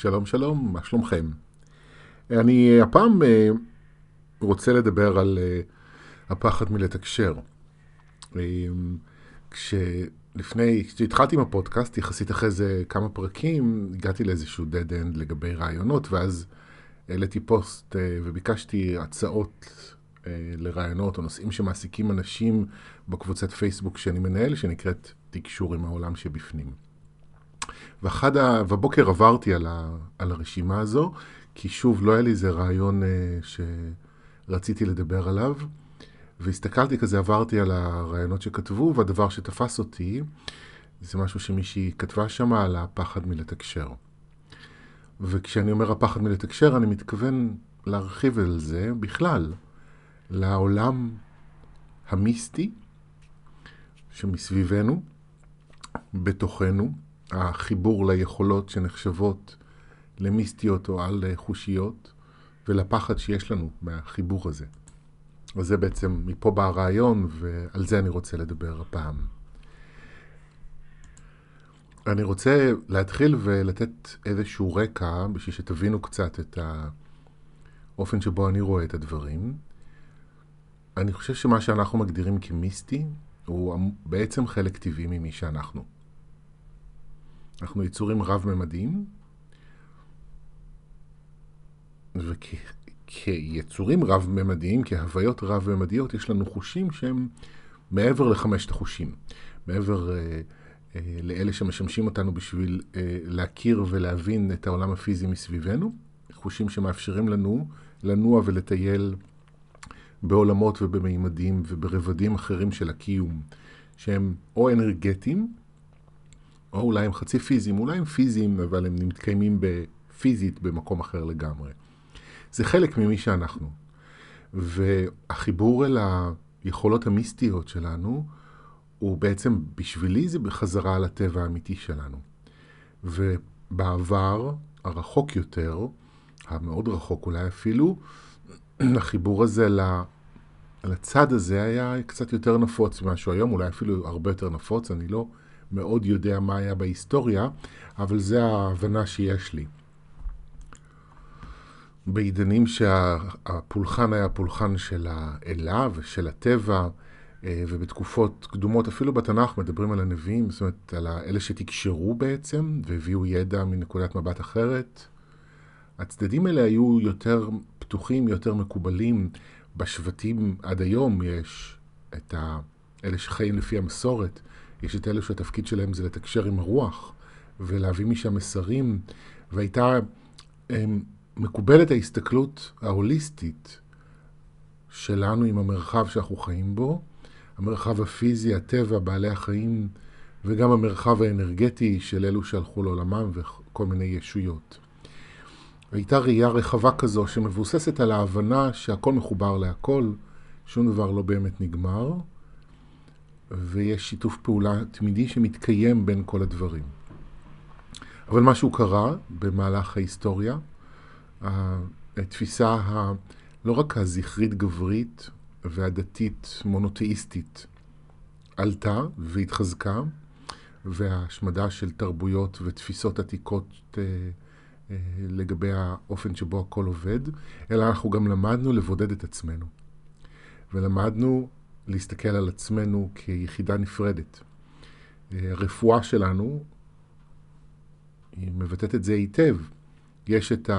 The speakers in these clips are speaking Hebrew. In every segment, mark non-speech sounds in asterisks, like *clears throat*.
שלום שלום, מה שלומכם? אני הפעם אה, רוצה לדבר על אה, הפחד מלתקשר. אה, כשלפני, כשהתחלתי עם הפודקאסט, יחסית אחרי זה כמה פרקים, הגעתי לאיזשהו dead end לגבי רעיונות, ואז העליתי פוסט וביקשתי הצעות לרעיונות או נושאים שמעסיקים אנשים בקבוצת פייסבוק שאני מנהל, שנקראת תקשור עם העולם שבפנים. ואחד ה... ובבוקר עברתי על, ה... על הרשימה הזו, כי שוב, לא היה לי איזה רעיון uh, שרציתי לדבר עליו, והסתכלתי כזה, עברתי על הרעיונות שכתבו, והדבר שתפס אותי, זה משהו שמישהי כתבה שם על הפחד מלתקשר. וכשאני אומר הפחד מלתקשר, אני מתכוון להרחיב על זה בכלל, לעולם המיסטי שמסביבנו, בתוכנו, החיבור ליכולות שנחשבות למיסטיות או על חושיות, ולפחד שיש לנו מהחיבור הזה. אז זה בעצם, מפה בא הרעיון, ועל זה אני רוצה לדבר הפעם. אני רוצה להתחיל ולתת איזשהו רקע, בשביל שתבינו קצת את האופן שבו אני רואה את הדברים. אני חושב שמה שאנחנו מגדירים כמיסטי, הוא בעצם חלק טבעי ממי שאנחנו. אנחנו יצורים רב-ממדיים, וכיצורים רב-ממדיים, כהוויות רב-ממדיות, יש לנו חושים שהם מעבר לחמשת החושים. מעבר אה, אה, לאלה שמשמשים אותנו בשביל אה, להכיר ולהבין את העולם הפיזי מסביבנו, חושים שמאפשרים לנו לנוע ולטייל בעולמות ובמימדים וברבדים אחרים של הקיום, שהם או אנרגטיים, או אולי הם חצי פיזיים, אולי הם פיזיים, אבל הם מתקיימים פיזית במקום אחר לגמרי. זה חלק ממי שאנחנו. והחיבור אל היכולות המיסטיות שלנו, הוא בעצם, בשבילי זה בחזרה על הטבע האמיתי שלנו. ובעבר הרחוק יותר, המאוד רחוק אולי אפילו, *clears throat* החיבור הזה לצד הזה היה קצת יותר נפוץ ממשהו היום, אולי אפילו הרבה יותר נפוץ, אני לא מאוד יודע מה היה בהיסטוריה, אבל זה ההבנה שיש לי. בעידנים שהפולחן היה פולחן של האלה ושל הטבע, אה, ובתקופות קדומות, אפילו בתנ"ך מדברים על הנביאים, זאת אומרת, על אלה שתקשרו בעצם, והביאו ידע מנקודת מבט אחרת. הצדדים האלה היו יותר פתוחים, יותר מקובלים. בשבטים עד היום יש את אלה שחיים לפי המסורת, יש את אלה שהתפקיד שלהם זה לתקשר עם הרוח ולהביא משם מסרים, והייתה הם, מקובלת ההסתכלות ההוליסטית שלנו עם המרחב שאנחנו חיים בו, המרחב הפיזי, הטבע, בעלי החיים, וגם המרחב האנרגטי של אלו שהלכו לעולמם וכל מיני ישויות. הייתה ראייה רחבה כזו שמבוססת על ההבנה שהכל מחובר להכל, שום דבר לא באמת נגמר, ויש שיתוף פעולה תמידי שמתקיים בין כל הדברים. אבל משהו קרה במהלך ההיסטוריה, התפיסה ה... לא רק הזכרית גברית והדתית מונותאיסטית עלתה והתחזקה, וההשמדה של תרבויות ותפיסות עתיקות אה, אה, לגבי האופן שבו הכל עובד, אלא אנחנו גם למדנו לבודד את עצמנו. ולמדנו להסתכל על עצמנו כיחידה נפרדת. אה, הרפואה שלנו, היא מבטאת את זה היטב. יש את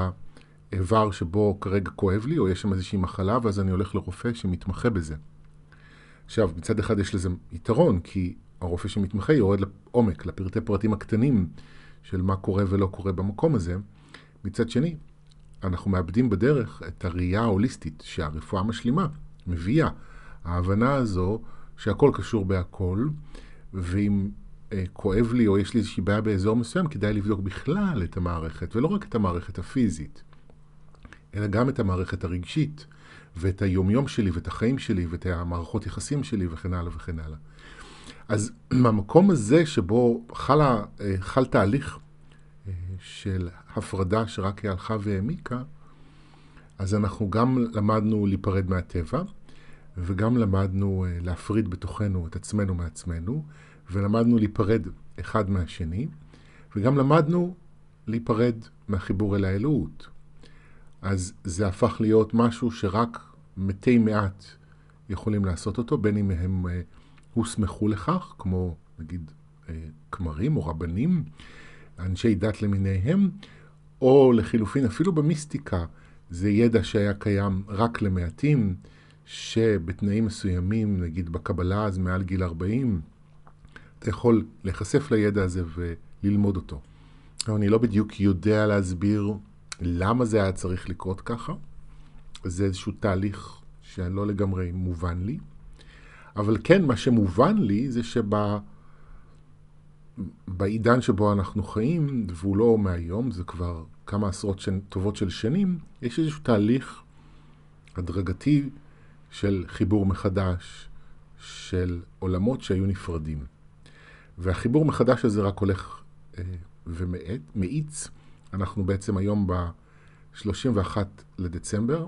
האיבר שבו כרגע כואב לי, או יש שם איזושהי מחלה, ואז אני הולך לרופא שמתמחה בזה. עכשיו, מצד אחד יש לזה יתרון, כי הרופא שמתמחה יורד לעומק, לפרטי פרטים הקטנים של מה קורה ולא קורה במקום הזה. מצד שני, אנחנו מאבדים בדרך את הראייה ההוליסטית שהרפואה משלימה מביאה. ההבנה הזו שהכל קשור בהכל, ואם אה, כואב לי או יש לי איזושהי בעיה באזור מסוים, כדאי לבדוק בכלל את המערכת, ולא רק את המערכת הפיזית, אלא גם את המערכת הרגשית, ואת היומיום שלי, ואת החיים שלי, ואת המערכות יחסים שלי, וכן הלאה וכן הלאה. אז *clears throat* מהמקום הזה שבו חלה, אה, חל תהליך אה, של הפרדה שרק היא הלכה והעמיקה, אז אנחנו גם למדנו להיפרד מהטבע, וגם למדנו אה, להפריד בתוכנו את עצמנו מעצמנו, ולמדנו להיפרד אחד מהשני, וגם למדנו להיפרד מהחיבור אל האלוהות. אז זה הפך להיות משהו שרק מתי מעט יכולים לעשות אותו, בין אם הם אה, הוסמכו לכך, כמו נגיד אה, כמרים או רבנים, אנשי דת למיניהם, או לחילופין אפילו במיסטיקה, זה ידע שהיה קיים רק למעטים, שבתנאים מסוימים, נגיד בקבלה אז מעל גיל 40, אתה יכול להיחשף לידע הזה וללמוד אותו. אני לא בדיוק יודע להסביר למה זה היה צריך לקרות ככה. זה איזשהו תהליך שלא לגמרי מובן לי. אבל כן, מה שמובן לי זה שבעידן שבו אנחנו חיים, והוא לא מהיום, זה כבר כמה עשרות שנ... טובות של שנים, יש איזשהו תהליך הדרגתי של חיבור מחדש של עולמות שהיו נפרדים. והחיבור מחדש הזה רק הולך אה, ומאיץ. אנחנו בעצם היום ב-31 לדצמבר,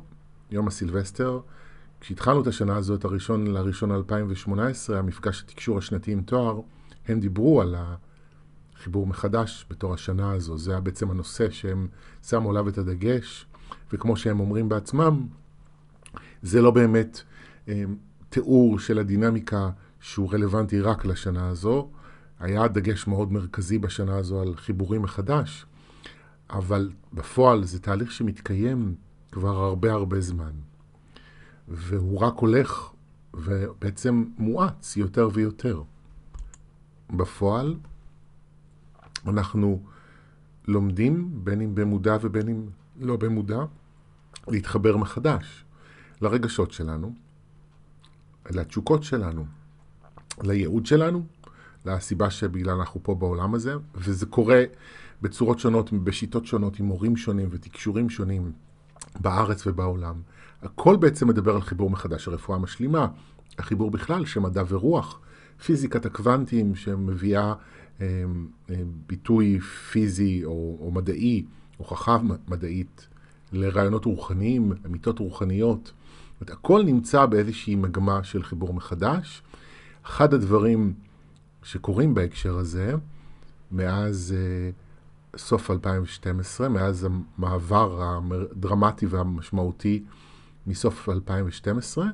יום הסילבסטר. כשהתחלנו את השנה הזאת, הראשון לראשון 2018, המפגש התקשור השנתי עם תואר, הם דיברו על החיבור מחדש בתור השנה הזו. זה היה בעצם הנושא שהם שמו עליו את הדגש, וכמו שהם אומרים בעצמם, זה לא באמת אה, תיאור של הדינמיקה שהוא רלוונטי רק לשנה הזו. היה דגש מאוד מרכזי בשנה הזו על חיבורים מחדש, אבל בפועל זה תהליך שמתקיים כבר הרבה הרבה זמן. והוא רק הולך ובעצם מואץ יותר ויותר. בפועל אנחנו לומדים, בין אם במודע ובין אם לא במודע, להתחבר מחדש לרגשות שלנו, לתשוקות שלנו, לייעוד שלנו, לסיבה שבגלל אנחנו פה בעולם הזה, וזה קורה בצורות שונות, בשיטות שונות, עם מורים שונים ותקשורים שונים בארץ ובעולם. הכל בעצם מדבר על חיבור מחדש, הרפואה המשלימה, החיבור בכלל של מדע ורוח, פיזיקת הקוונטים שמביאה אה, אה, ביטוי פיזי או, או מדעי, הוכחה מדעית לרעיונות רוחניים, אמיתות רוחניות. זאת הכל נמצא באיזושהי מגמה של חיבור מחדש. אחד הדברים שקורים בהקשר הזה, מאז uh, סוף 2012, מאז המעבר הדרמטי והמשמעותי מסוף 2012.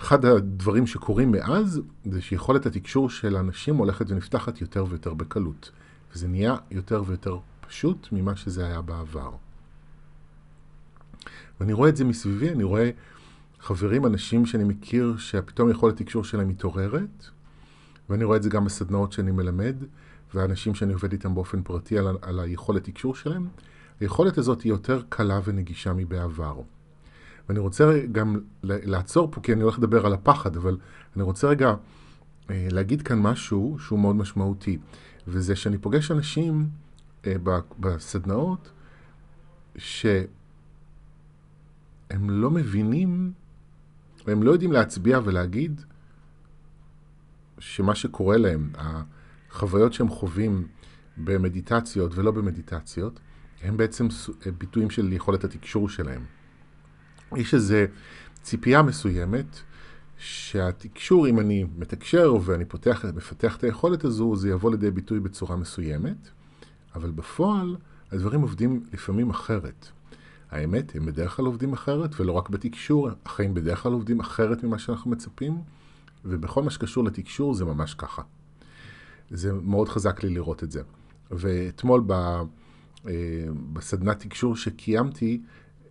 אחד הדברים שקורים מאז זה שיכולת התקשור של אנשים הולכת ונפתחת יותר ויותר בקלות. וזה נהיה יותר ויותר פשוט ממה שזה היה בעבר. ואני רואה את זה מסביבי, אני רואה חברים, אנשים שאני מכיר שפתאום יכולת תקשור שלהם מתעוררת, ואני רואה את זה גם בסדנאות שאני מלמד, ואנשים שאני עובד איתם באופן פרטי על, על היכולת תקשור שלהם. היכולת הזאת היא יותר קלה ונגישה מבעבר. ואני רוצה גם לעצור פה, כי אני הולך לדבר על הפחד, אבל אני רוצה רגע אה, להגיד כאן משהו שהוא מאוד משמעותי, וזה שאני פוגש אנשים אה, בסדנאות שהם לא מבינים, הם לא יודעים להצביע ולהגיד שמה שקורה להם, החוויות שהם חווים במדיטציות ולא במדיטציות, הם בעצם ביטויים של יכולת התקשור שלהם. יש איזו ציפייה מסוימת שהתקשור, אם אני מתקשר ואני פותח, מפתח את היכולת הזו, זה יבוא לידי ביטוי בצורה מסוימת, אבל בפועל הדברים עובדים לפעמים אחרת. האמת, הם בדרך כלל עובדים אחרת, ולא רק בתקשור, החיים בדרך כלל עובדים אחרת ממה שאנחנו מצפים, ובכל מה שקשור לתקשור זה ממש ככה. זה מאוד חזק לי לראות את זה. ואתמול ב, אה, בסדנת תקשור שקיימתי,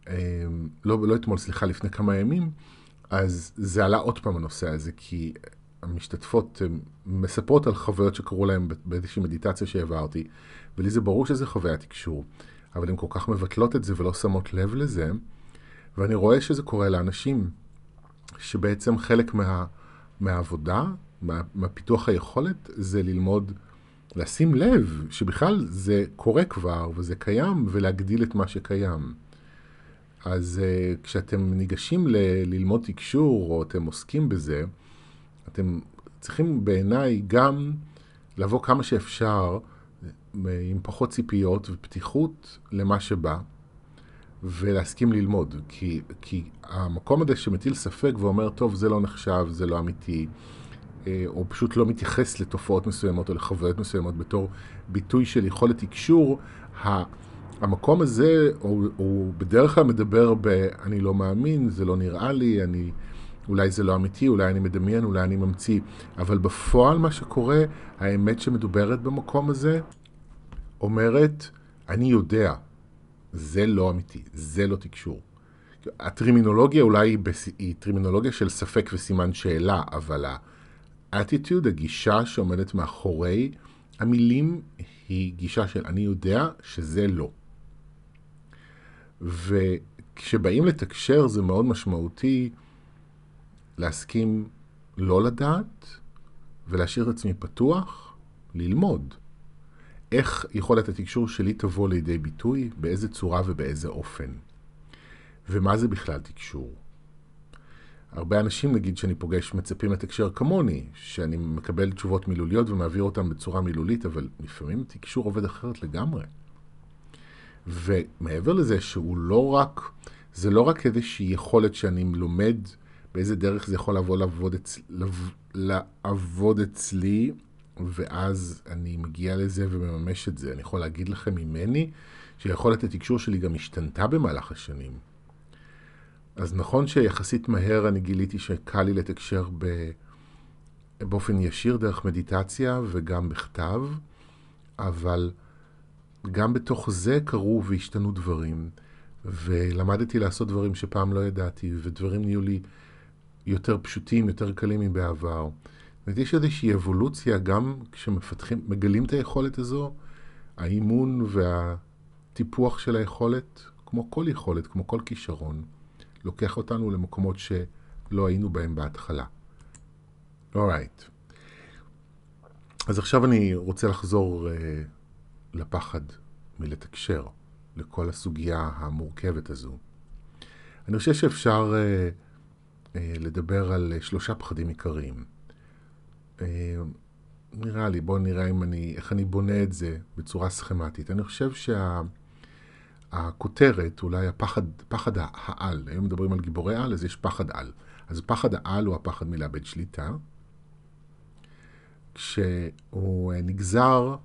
אה, לא, לא אתמול, סליחה, לפני כמה ימים, אז זה עלה עוד פעם הנושא הזה, כי המשתתפות מספרות על חוויות שקרו להן באיזושהי מדיטציה שהעברתי, ולי זה ברור שזה חוויית תקשור, אבל הן כל כך מבטלות את זה ולא שמות לב לזה, ואני רואה שזה קורה לאנשים, שבעצם חלק מה... מהעבודה, מה, מהפיתוח היכולת, זה ללמוד, לשים לב שבכלל זה קורה כבר וזה קיים, ולהגדיל את מה שקיים. אז uh, כשאתם ניגשים ל- ללמוד תקשור, או אתם עוסקים בזה, אתם צריכים בעיניי גם לבוא כמה שאפשר עם פחות ציפיות ופתיחות למה שבא, ולהסכים ללמוד. כי, כי המקום הזה שמטיל ספק ואומר, טוב, זה לא נחשב, זה לא אמיתי, אה, או פשוט לא מתייחס לתופעות מסוימות או לחוויות מסוימות בתור ביטוי של יכולת תקשור, המקום הזה, הוא, הוא בדרך כלל מדבר ב... אני לא מאמין, זה לא נראה לי, אני... אולי זה לא אמיתי, אולי אני מדמיין, אולי אני ממציא. אבל בפועל מה שקורה, האמת שמדוברת במקום הזה, אומרת, אני יודע, זה לא אמיתי, זה לא תקשור. הטרימינולוגיה אולי היא, טרימינולוגיה של ספק וסימן שאלה, אבל האטיטיוד, הגישה שעומדת מאחורי המילים, היא גישה של אני יודע שזה לא. וכשבאים לתקשר זה מאוד משמעותי להסכים לא לדעת ולהשאיר את עצמי פתוח, ללמוד. איך יכולת התקשור שלי תבוא לידי ביטוי, באיזה צורה ובאיזה אופן. ומה זה בכלל תקשור? הרבה אנשים, נגיד, שאני פוגש, מצפים לתקשר כמוני, שאני מקבל תשובות מילוליות ומעביר אותן בצורה מילולית, אבל לפעמים תקשור עובד אחרת לגמרי. ומעבר לזה שהוא לא רק, זה לא רק איזושהי יכולת שאני לומד באיזה דרך זה יכול לבוא לעבוד, אצ... לעבוד אצלי, ואז אני מגיע לזה ומממש את זה. אני יכול להגיד לכם ממני שיכולת התקשור שלי גם השתנתה במהלך השנים. אז נכון שיחסית מהר אני גיליתי שקל לי לתקשר ב... באופן ישיר דרך מדיטציה וגם בכתב, אבל גם בתוך זה קרו והשתנו דברים, ולמדתי לעשות דברים שפעם לא ידעתי, ודברים נהיו לי יותר פשוטים, יותר קלים מבעבר. זאת יש איזושהי אבולוציה גם כשמפתחים, מגלים את היכולת הזו, האימון והטיפוח של היכולת, כמו כל יכולת, כמו כל כישרון, לוקח אותנו למקומות שלא היינו בהם בהתחלה. אורייט. אז עכשיו אני רוצה לחזור uh, לפחד מלתקשר, לכל הסוגיה המורכבת הזו. אני חושב שאפשר uh, uh, לדבר על uh, שלושה פחדים עיקריים. Uh, נראה לי, בואו נראה אם אני, איך אני בונה את זה בצורה סכמטית. אני חושב שהכותרת, שה, אולי הפחד, פחד העל, היום מדברים על גיבורי על, אז יש פחד על. אז פחד העל הוא הפחד מלאבד שליטה, כשהוא נגזר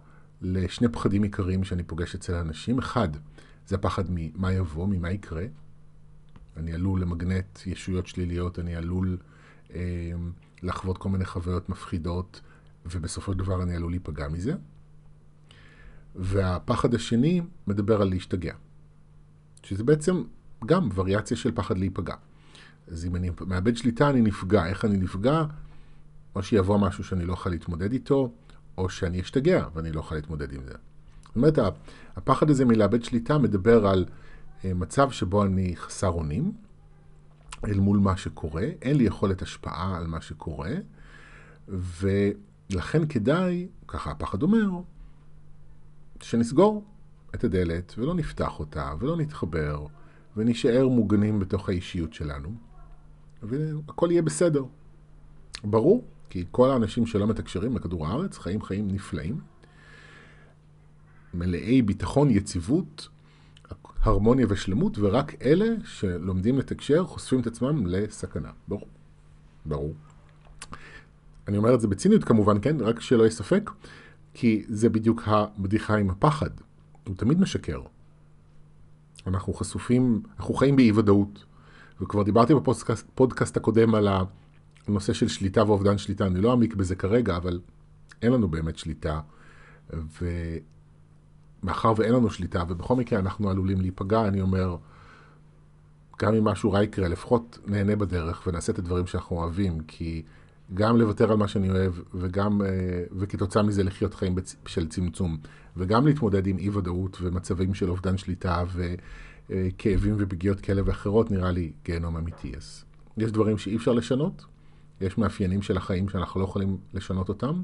לשני פחדים עיקריים שאני פוגש אצל האנשים. אחד, זה הפחד ממה יבוא, ממה יקרה. אני עלול למגנט ישויות שליליות, אני עלול אה, לחוות כל מיני חוויות מפחידות, ובסופו של דבר אני עלול להיפגע מזה. והפחד השני מדבר על להשתגע, שזה בעצם גם וריאציה של פחד להיפגע. אז אם אני מאבד שליטה, אני נפגע. איך אני נפגע? או שיבוא משהו שאני לא יכול להתמודד איתו, או שאני אשתגע ואני לא יכול להתמודד עם זה. זאת אומרת, הפחד הזה מלאבד שליטה מדבר על אה, מצב שבו אני חסר אונים אל מול מה שקורה, אין לי יכולת השפעה על מה שקורה, ולכן כדאי, ככה הפחד אומר, שנסגור את הדלת ולא נפתח אותה ולא נתחבר ונשאר מוגנים בתוך האישיות שלנו, והכל יהיה בסדר. ברור כי כל האנשים שלא מתקשרים לכדור הארץ חיים חיים נפלאים, מלאי ביטחון, יציבות, הרמוניה ושלמות, ורק אלה שלומדים לתקשר חושפים את עצמם לסכנה. ברור. ברור. אני אומר את זה בציניות כמובן, כן? רק שלא יהיה ספק, כי זה בדיוק הבדיחה עם הפחד. הוא תמיד משקר. אנחנו חשופים, אנחנו חיים באי ודאות. וכבר דיברתי בפודקאסט הקודם על ה... נושא של שליטה ואובדן שליטה, אני לא אעמיק בזה כרגע, אבל אין לנו באמת שליטה. ומאחר ואין לנו שליטה, ובכל מקרה אנחנו עלולים להיפגע, אני אומר, גם אם משהו רע יקרה, לפחות נהנה בדרך ונעשה את הדברים שאנחנו אוהבים, כי גם לוותר על מה שאני אוהב, וגם, אה, וכתוצאה מזה לחיות חיים של צמצום, וגם להתמודד עם אי ודאות ומצבים של אובדן שליטה וכאבים ופגיעות כאלה ואחרות, נראה לי גיהנום אמיתי. אז יש דברים שאי אפשר לשנות, יש מאפיינים של החיים שאנחנו לא יכולים לשנות אותם,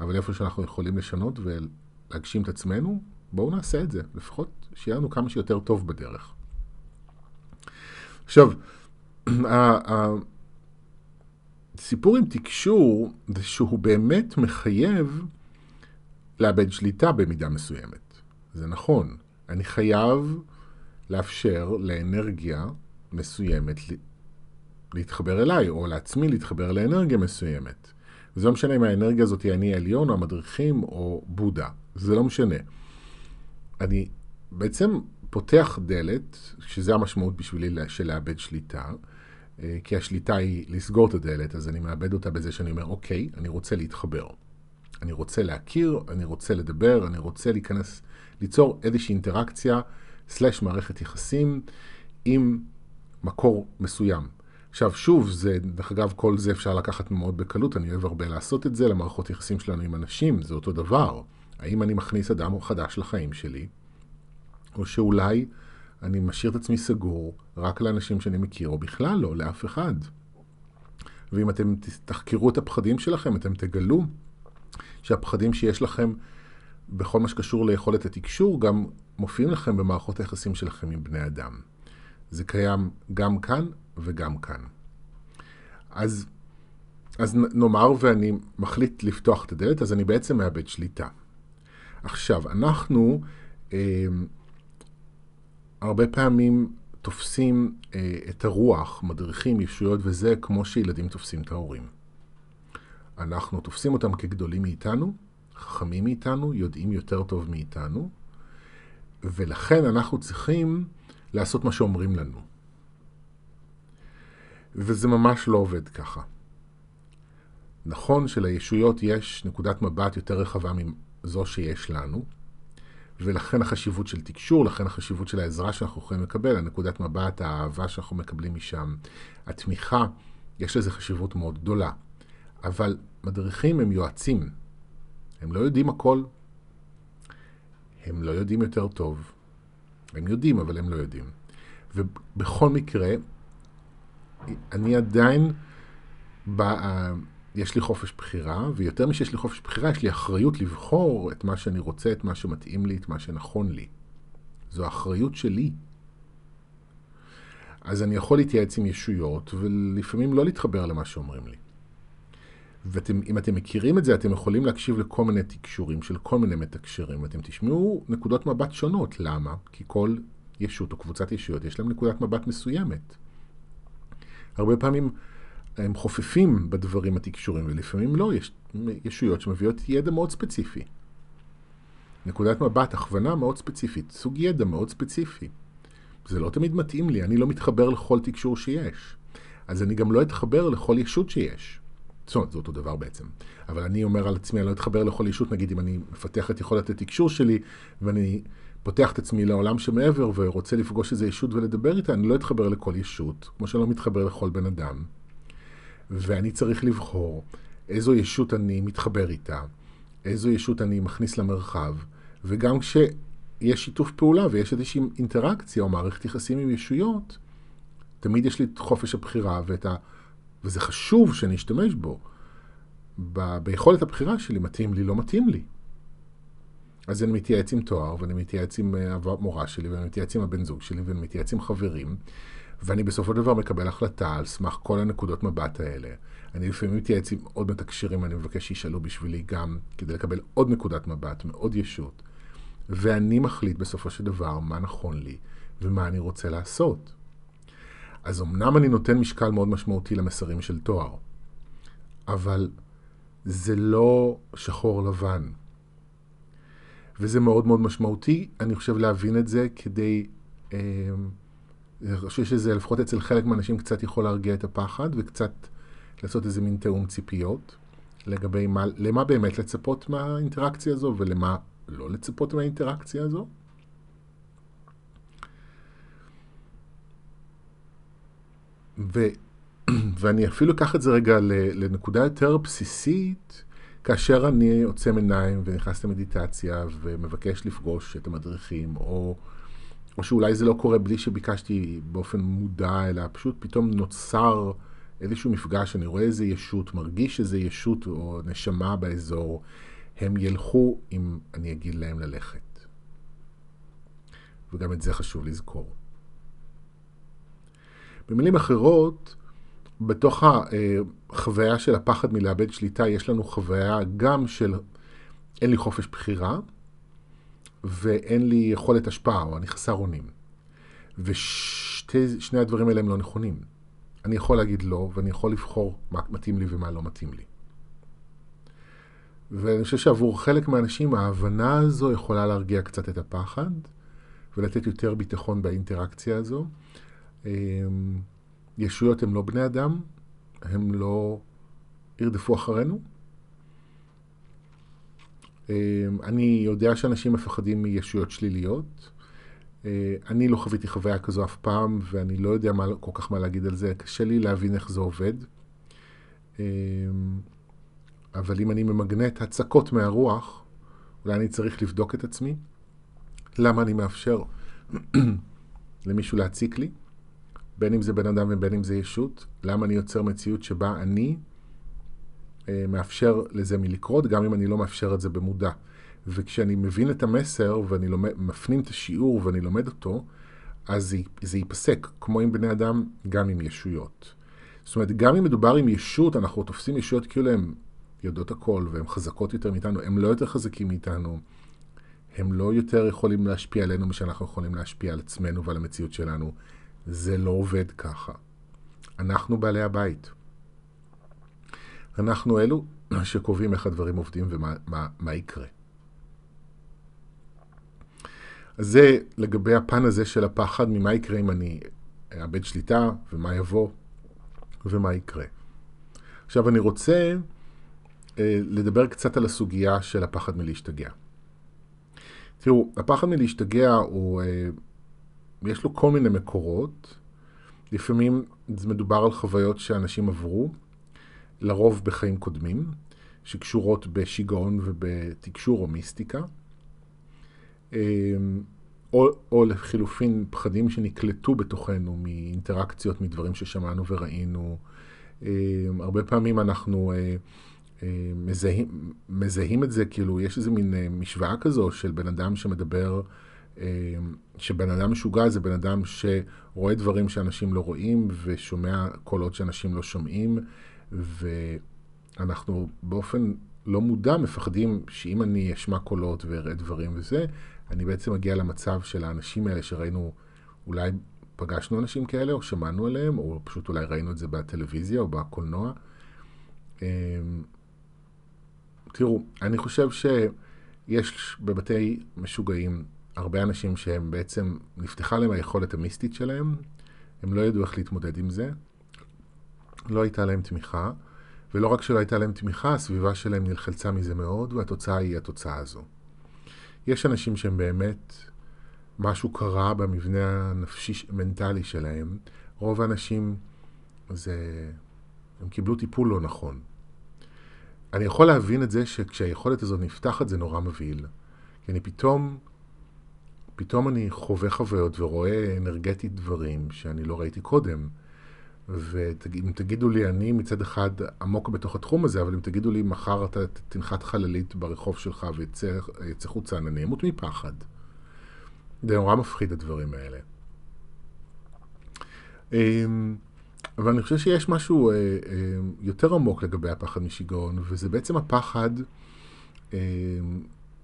אבל איפה שאנחנו יכולים לשנות ולהגשים את עצמנו, בואו נעשה את זה, לפחות שיהיה לנו כמה שיותר טוב בדרך. עכשיו, *clears throat* הסיפור עם תקשור זה שהוא באמת מחייב לאבד שליטה במידה מסוימת. זה נכון, אני חייב לאפשר לאנרגיה מסוימת להתחבר אליי, או לעצמי להתחבר לאנרגיה מסוימת. וזה לא משנה אם האנרגיה הזאת היא אני העליון, או המדריכים, או בודה. זה לא משנה. אני בעצם פותח דלת, שזה המשמעות בשבילי של לאבד שליטה, אה, כי השליטה היא לסגור את הדלת, אז אני מאבד אותה בזה שאני אומר, אוקיי, אני רוצה להתחבר. אני רוצה להכיר, אני רוצה לדבר, אני רוצה להיכנס, ליצור איזושהי אינטראקציה, סלש מערכת יחסים, עם מקור מסוים. עכשיו, שוב, זה, דרך אגב, כל זה אפשר לקחת מאוד בקלות, אני אוהב הרבה לעשות את זה, למערכות יחסים שלנו עם אנשים, זה אותו דבר. האם אני מכניס אדם חדש לחיים שלי, או שאולי אני משאיר את עצמי סגור רק לאנשים שאני מכיר, או בכלל לא, לאף אחד. ואם אתם תחקרו את הפחדים שלכם, אתם תגלו שהפחדים שיש לכם בכל מה שקשור ליכולת התקשור, גם מופיעים לכם במערכות היחסים שלכם עם בני אדם. זה קיים גם כאן וגם כאן. אז, אז נאמר ואני מחליט לפתוח את הדלת, אז אני בעצם מאבד שליטה. עכשיו, אנחנו אה, הרבה פעמים תופסים אה, את הרוח, מדריכים, ישויות וזה, כמו שילדים תופסים את ההורים. אנחנו תופסים אותם כגדולים מאיתנו, חכמים מאיתנו, יודעים יותר טוב מאיתנו, ולכן אנחנו צריכים לעשות מה שאומרים לנו. וזה ממש לא עובד ככה. נכון שלישויות יש נקודת מבט יותר רחבה מזו שיש לנו, ולכן החשיבות של תקשור, לכן החשיבות של העזרה שאנחנו יכולים לקבל, הנקודת מבט, האהבה שאנחנו מקבלים משם, התמיכה, יש לזה חשיבות מאוד גדולה. אבל מדריכים הם יועצים. הם לא יודעים הכל. הם לא יודעים יותר טוב. הם יודעים, אבל הם לא יודעים. ובכל מקרה, אני עדיין, בא, יש לי חופש בחירה, ויותר משש לי חופש בחירה, יש לי אחריות לבחור את מה שאני רוצה, את מה שמתאים לי, את מה שנכון לי. זו האחריות שלי. אז אני יכול להתייעץ עם ישויות, ולפעמים לא להתחבר למה שאומרים לי. ואם אתם מכירים את זה, אתם יכולים להקשיב לכל מיני תקשורים של כל מיני מתקשרים, ואתם תשמעו נקודות מבט שונות. למה? כי כל ישות או קבוצת ישויות יש להם נקודת מבט מסוימת. הרבה פעמים הם חופפים בדברים התקשורים, ולפעמים לא, יש ישויות שמביאות ידע מאוד ספציפי. נקודת מבט, הכוונה מאוד ספציפית, סוג ידע מאוד ספציפי. זה לא תמיד מתאים לי, אני לא מתחבר לכל תקשור שיש. אז אני גם לא אתחבר לכל ישות שיש. זאת אומרת, זה אותו דבר בעצם. אבל אני אומר על עצמי, אני לא אתחבר לכל ישות, נגיד אם אני מפתח את יכולת התקשור שלי, ואני פותח את עצמי לעולם שמעבר ורוצה לפגוש איזה ישות ולדבר איתה, אני לא אתחבר לכל ישות, כמו שאני לא מתחבר לכל בן אדם. ואני צריך לבחור איזו ישות אני מתחבר איתה, איזו ישות אני מכניס למרחב, וגם כשיש שיתוף פעולה ויש איזושהי אינטראקציה או מערכת יחסים עם ישויות, תמיד יש לי את חופש הבחירה ואת ה... וזה חשוב שאני אשתמש בו. ב... ביכולת הבחירה שלי, מתאים לי, לא מתאים לי. אז אני מתייעץ עם תואר, ואני מתייעץ עם המורה אה, שלי, ואני מתייעץ עם הבן זוג שלי, ואני מתייעץ עם חברים, ואני בסופו של דבר מקבל החלטה על סמך כל הנקודות מבט האלה. אני לפעמים מתייעץ עם עוד מתקשרים, אני מבקש שישאלו בשבילי גם, כדי לקבל עוד נקודת מבט מעוד ישות. ואני מחליט בסופו של דבר מה נכון לי ומה אני רוצה לעשות. אז אמנם אני נותן משקל מאוד משמעותי למסרים של תואר, אבל זה לא שחור לבן. וזה מאוד מאוד משמעותי, אני חושב להבין את זה כדי... אה, אני חושב שזה לפחות אצל חלק מהאנשים קצת יכול להרגיע את הפחד וקצת לעשות איזה מין תיאום ציפיות לגבי מה, למה באמת לצפות מהאינטראקציה הזו ולמה לא לצפות מהאינטראקציה הזו. ו, *clears throat* ואני אפילו אקח את זה רגע לנקודה יותר בסיסית, כאשר אני עוצם עיניים ונכנס למדיטציה ומבקש לפגוש את המדריכים, או, או שאולי זה לא קורה בלי שביקשתי באופן מודע, אלא פשוט פתאום נוצר איזשהו מפגש, אני רואה איזה ישות, מרגיש איזה ישות או נשמה באזור, הם ילכו אם אני אגיד להם ללכת. וגם את זה חשוב לזכור. במילים אחרות, בתוך החוויה של הפחד מלאבד שליטה, יש לנו חוויה גם של אין לי חופש בחירה, ואין לי יכולת השפעה, או אני חסר אונים. ושני הדברים האלה הם לא נכונים. אני יכול להגיד לא, ואני יכול לבחור מה מתאים לי ומה לא מתאים לי. ואני חושב שעבור חלק מהאנשים ההבנה הזו יכולה להרגיע קצת את הפחד, ולתת יותר ביטחון באינטראקציה הזו. אמ, ישויות הם לא בני אדם, הם לא ירדפו אחרינו. אמ, אני יודע שאנשים מפחדים מישויות שליליות. אה, אני לא חוויתי חוויה כזו אף פעם, ואני לא יודע מה, כל כך מה להגיד על זה. קשה לי להבין איך זה עובד. אמ, אבל אם אני ממגנט הצקות מהרוח, אולי אני צריך לבדוק את עצמי. למה אני מאפשר *clears throat* למישהו להציק לי? בין אם זה בן אדם ובין אם זה ישות. למה אני יוצר מציאות שבה אני מאפשר לזה מלקרות, גם אם אני לא מאפשר את זה במודע. וכשאני מבין את המסר ואני לומד, מפנים את השיעור ואני לומד אותו, אז זה, זה ייפסק, כמו עם בני אדם, גם עם ישויות. זאת אומרת, גם אם מדובר עם ישות, אנחנו תופסים ישויות כאילו הן יודעות הכל והן חזקות יותר מאיתנו, הן לא יותר חזקים מאיתנו, הם לא יותר יכולים להשפיע עלינו משאנחנו יכולים להשפיע על עצמנו ועל המציאות שלנו. זה לא עובד ככה. אנחנו בעלי הבית. אנחנו אלו *clears throat* שקובעים איך הדברים עובדים ומה מה, מה יקרה. אז זה לגבי הפן הזה של הפחד ממה יקרה אם אני אאבד שליטה ומה יבוא ומה יקרה. עכשיו אני רוצה אה, לדבר קצת על הסוגיה של הפחד מלהשתגע. תראו, הפחד מלהשתגע הוא, אה, יש לו כל מיני מקורות. לפעמים מדובר על חוויות שאנשים עברו, לרוב בחיים קודמים, שקשורות בשיגעון ובתקשור או מיסטיקה. אה, או, או לחילופין פחדים שנקלטו בתוכנו מאינטראקציות, מדברים ששמענו וראינו. הרבה פעמים אנחנו מזהים, מזהים את זה, כאילו, יש איזה מין אה, משוואה כזו של בן אדם שמדבר, אה, שבן אדם משוגע זה בן אדם שרואה דברים שאנשים לא רואים ושומע קולות שאנשים לא שומעים, ואנחנו באופן לא מודע מפחדים שאם אני אשמע קולות ואראה דברים וזה, אני בעצם אגיע למצב של האנשים האלה שראינו, אולי פגשנו אנשים כאלה או שמענו עליהם, או פשוט אולי ראינו את זה בטלוויזיה או בקולנוע. אה, תראו, אני חושב שיש בבתי משוגעים הרבה אנשים שהם בעצם, נפתחה להם היכולת המיסטית שלהם, הם לא ידעו איך להתמודד עם זה, לא הייתה להם תמיכה, ולא רק שלא הייתה להם תמיכה, הסביבה שלהם נלחלצה מזה מאוד, והתוצאה היא התוצאה הזו. יש אנשים שהם באמת, משהו קרה במבנה הנפשי-מנטלי שלהם. רוב האנשים, זה, הם קיבלו טיפול לא נכון. אני יכול להבין את זה שכשהיכולת הזאת נפתחת זה נורא מבהיל. כי אני פתאום, פתאום אני חווה חוויות ורואה אנרגטית דברים שאני לא ראיתי קודם. ואם תגידו לי, אני מצד אחד עמוק בתוך התחום הזה, אבל אם תגידו לי, מחר אתה תנחת חללית ברחוב שלך ויצא חוצן, אני אמות מפחד. זה נורא מפחיד הדברים האלה. אמ, אבל אני חושב שיש משהו אה, אה, יותר עמוק לגבי הפחד משיגעון, וזה בעצם הפחד אה,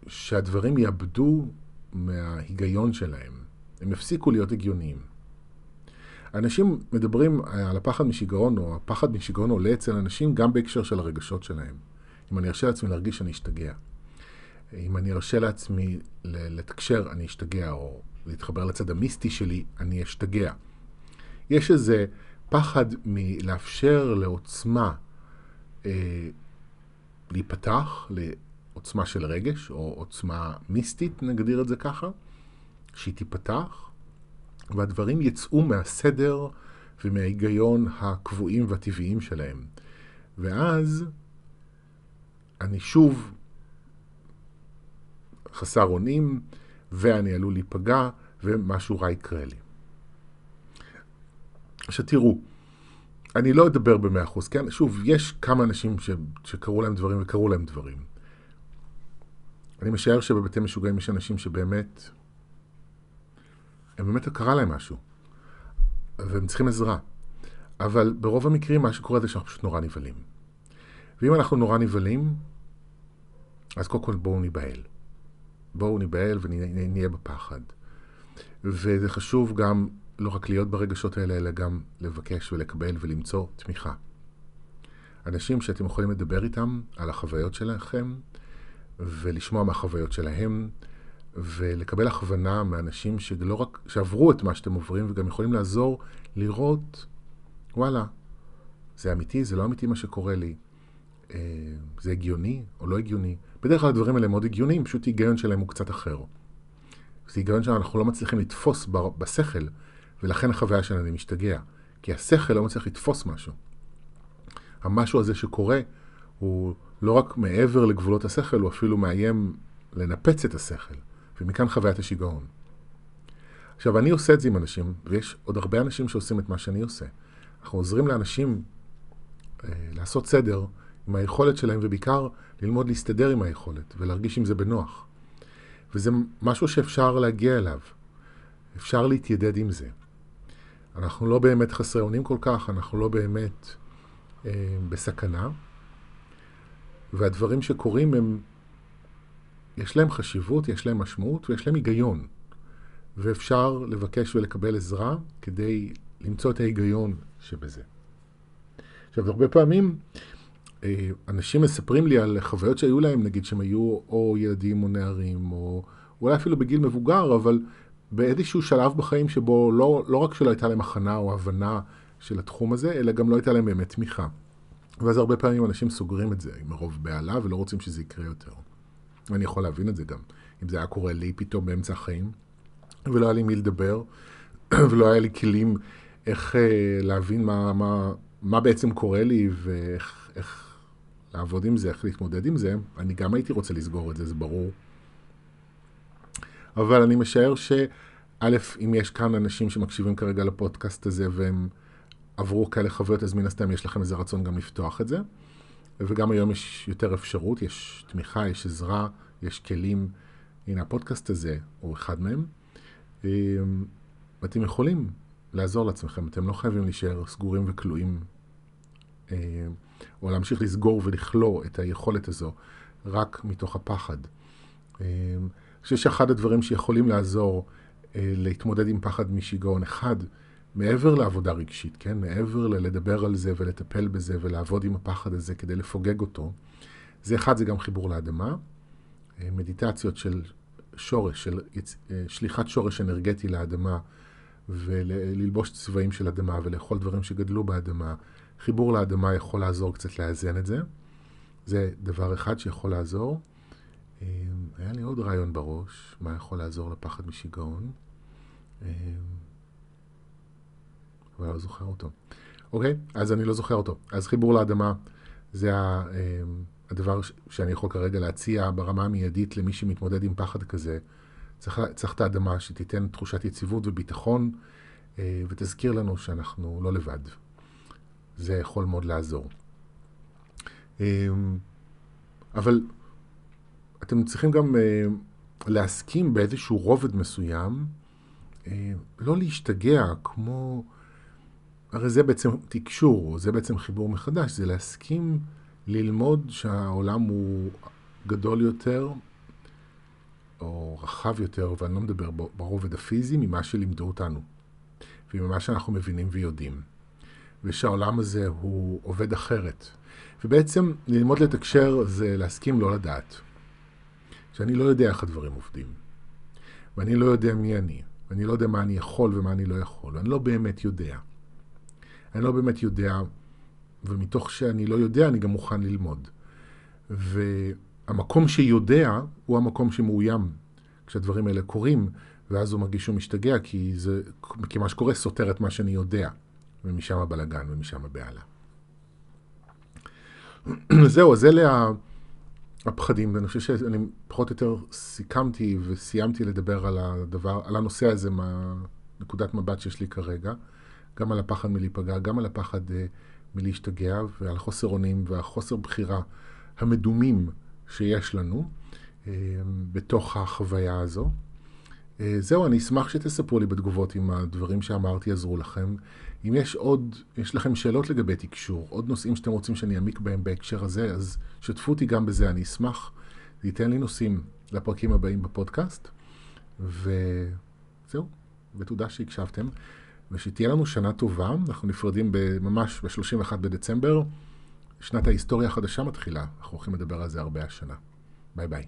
שהדברים יאבדו מההיגיון שלהם. הם יפסיקו להיות הגיוניים. אנשים מדברים על הפחד משיגעון, או הפחד משיגעון עולה אצל אנשים גם בהקשר של הרגשות שלהם. אם אני ארשה לעצמי להרגיש, אני אשתגע. אם אני ארשה לעצמי לתקשר, אני אשתגע, או להתחבר לצד המיסטי שלי, אני אשתגע. יש איזה פחד מלאפשר לעוצמה אה, להיפתח, לעוצמה של רגש, או עוצמה מיסטית, נגדיר את זה ככה, שהיא תיפתח, והדברים יצאו מהסדר ומההיגיון הקבועים והטבעיים שלהם. ואז אני שוב חסר אונים, ואני עלול להיפגע, ומשהו רע יקרה לי. עכשיו תראו, אני לא אדבר במאה אחוז, כן? שוב, יש כמה אנשים ש, שקרו להם דברים וקרו להם דברים. אני משער שבבתי משוגעים יש אנשים שבאמת, הם באמת קרה להם משהו, והם צריכים עזרה. אבל ברוב המקרים מה שקורה זה שאנחנו פשוט נורא נבהלים. ואם אנחנו נורא נבהלים, אז קודם כל בואו ניבהל. בואו ניבהל ונהיה בפחד. וזה חשוב גם לא רק להיות ברגשות האלה, אלא גם לבקש ולקבל ולמצוא תמיכה. אנשים שאתם יכולים לדבר איתם על החוויות שלכם ולשמוע מהחוויות שלהם, ולקבל הכוונה מאנשים שלא רק, שעברו את מה שאתם עוברים וגם יכולים לעזור לראות, וואלה, זה אמיתי, זה לא אמיתי מה שקורה לי, אה, זה הגיוני או לא הגיוני. בדרך כלל הדברים האלה מאוד הגיוניים, פשוט היגיון שלהם הוא קצת אחר. זה היגיון שאנחנו לא מצליחים לתפוס בשכל, ולכן החוויה שלנו משתגע. כי השכל לא מצליח לתפוס משהו. המשהו הזה שקורה הוא לא רק מעבר לגבולות השכל, הוא אפילו מאיים לנפץ את השכל. ומכאן חוויית השיגעון. עכשיו, אני עושה את זה עם אנשים, ויש עוד הרבה אנשים שעושים את מה שאני עושה. אנחנו עוזרים לאנשים אה, לעשות סדר עם היכולת שלהם, ובעיקר ללמוד להסתדר עם היכולת, ולהרגיש עם זה בנוח. וזה משהו שאפשר להגיע אליו. אפשר להתיידד עם זה. אנחנו לא באמת חסרי אונים כל כך, אנחנו לא באמת אה, בסכנה, והדברים שקורים הם יש להם חשיבות, יש להם משמעות ויש להם היגיון. ואפשר לבקש ולקבל עזרה כדי למצוא את ההיגיון שבזה. עכשיו, הרבה פעמים אה, אנשים מספרים לי על חוויות שהיו להם, נגיד שהם היו או ילדים או נערים, או אולי אפילו בגיל מבוגר, אבל באיזשהו שלב בחיים שבו לא, לא רק שלא הייתה להם הכנה או הבנה של התחום הזה, אלא גם לא הייתה להם באמת תמיכה. ואז הרבה פעמים אנשים סוגרים את זה מרוב בהלה ולא רוצים שזה יקרה יותר. ואני יכול להבין את זה גם. אם זה היה קורה לי פתאום באמצע החיים, ולא היה לי מי לדבר, *clears throat* ולא היה לי כלים איך אה, להבין מה, מה, מה בעצם קורה לי ואיך איך לעבוד עם זה, איך להתמודד עם זה, אני גם הייתי רוצה לסגור את זה, זה ברור. אבל אני משער שא', אם יש כאן אנשים שמקשיבים כרגע לפודקאסט הזה והם עברו כאלה חוויות, אז מן הסתם יש לכם איזה רצון גם לפתוח את זה. וגם היום יש יותר אפשרות, יש תמיכה, יש עזרה, יש כלים. הנה, הפודקאסט הזה הוא אחד מהם. אמ, ואתם יכולים לעזור לעצמכם, אתם לא חייבים להישאר סגורים וכלואים, אמ, או להמשיך לסגור ולכלוא את היכולת הזו רק מתוך הפחד. אמ, אני חושב שאחד הדברים שיכולים לעזור אה, להתמודד עם פחד משיגעון, אחד, מעבר לעבודה רגשית, כן? מעבר ללדבר על זה ולטפל בזה ולעבוד עם הפחד הזה כדי לפוגג אותו, זה אחד, זה גם חיבור לאדמה. אה, מדיטציות של שורש, של אה, שליחת שורש אנרגטי לאדמה וללבוש צבעים של אדמה ולאכול דברים שגדלו באדמה. חיבור לאדמה יכול לעזור קצת לאזן את זה. זה דבר אחד שיכול לעזור. אה, היה לי עוד רעיון בראש, מה יכול לעזור לפחד משיגעון. אבל אני לא זוכר אותו. אוקיי? אז אני לא זוכר אותו. אז חיבור לאדמה זה אמ, הדבר שאני יכול כרגע להציע ברמה המיידית למי שמתמודד עם פחד כזה. צריך, צריך את האדמה שתיתן תחושת יציבות וביטחון אה, ותזכיר לנו שאנחנו לא לבד. זה יכול מאוד לעזור. אמ, אבל אתם צריכים גם אה, להסכים באיזשהו רובד מסוים, אה, לא להשתגע כמו הרי זה בעצם תקשור, זה בעצם חיבור מחדש, זה להסכים ללמוד שהעולם הוא גדול יותר, או רחב יותר, ואני לא מדבר ברובד הפיזי, ממה שלימדו אותנו, וממה שאנחנו מבינים ויודעים. ושהעולם הזה הוא עובד אחרת. ובעצם ללמוד לתקשר זה להסכים לא לדעת. שאני לא יודע איך הדברים עובדים. ואני לא יודע מי אני. ואני לא יודע מה אני יכול ומה אני לא יכול. ואני לא באמת יודע. אני לא באמת יודע, ומתוך שאני לא יודע, אני גם מוכן ללמוד. והמקום שיודע הוא המקום שמאוים כשהדברים האלה קורים, ואז הוא מרגיש שהוא משתגע, כי, זה, כי מה שקורה סותר את מה שאני יודע, ומשם הבלגן ומשם הבהלה. *clears throat* זהו, אז אלה הפחדים, ואני חושב שאני פחות או יותר סיכמתי וסיימתי לדבר על הדבר, על הנושא הזה מהנקודת מבט שיש לי כרגע. גם על הפחד מלהיפגע, גם על הפחד uh, מלהשתגע ועל חוסר אונים והחוסר בחירה המדומים שיש לנו uh, בתוך החוויה הזו. Uh, זהו, אני אשמח שתספרו לי בתגובות אם הדברים שאמרתי יעזרו לכם. אם יש עוד, יש לכם שאלות לגבי תקשור, עוד נושאים שאתם רוצים שאני אעמיק בהם בהקשר הזה, אז שתפו אותי גם בזה, אני אשמח. זה ייתן לי נושאים לפרקים הבאים בפודקאסט. וזהו, ותודה שהקשבתם. ושתהיה לנו שנה טובה. אנחנו נפרדים ממש ב-31 בדצמבר. שנת ההיסטוריה החדשה מתחילה. אנחנו הולכים לדבר על זה הרבה השנה. ביי ביי.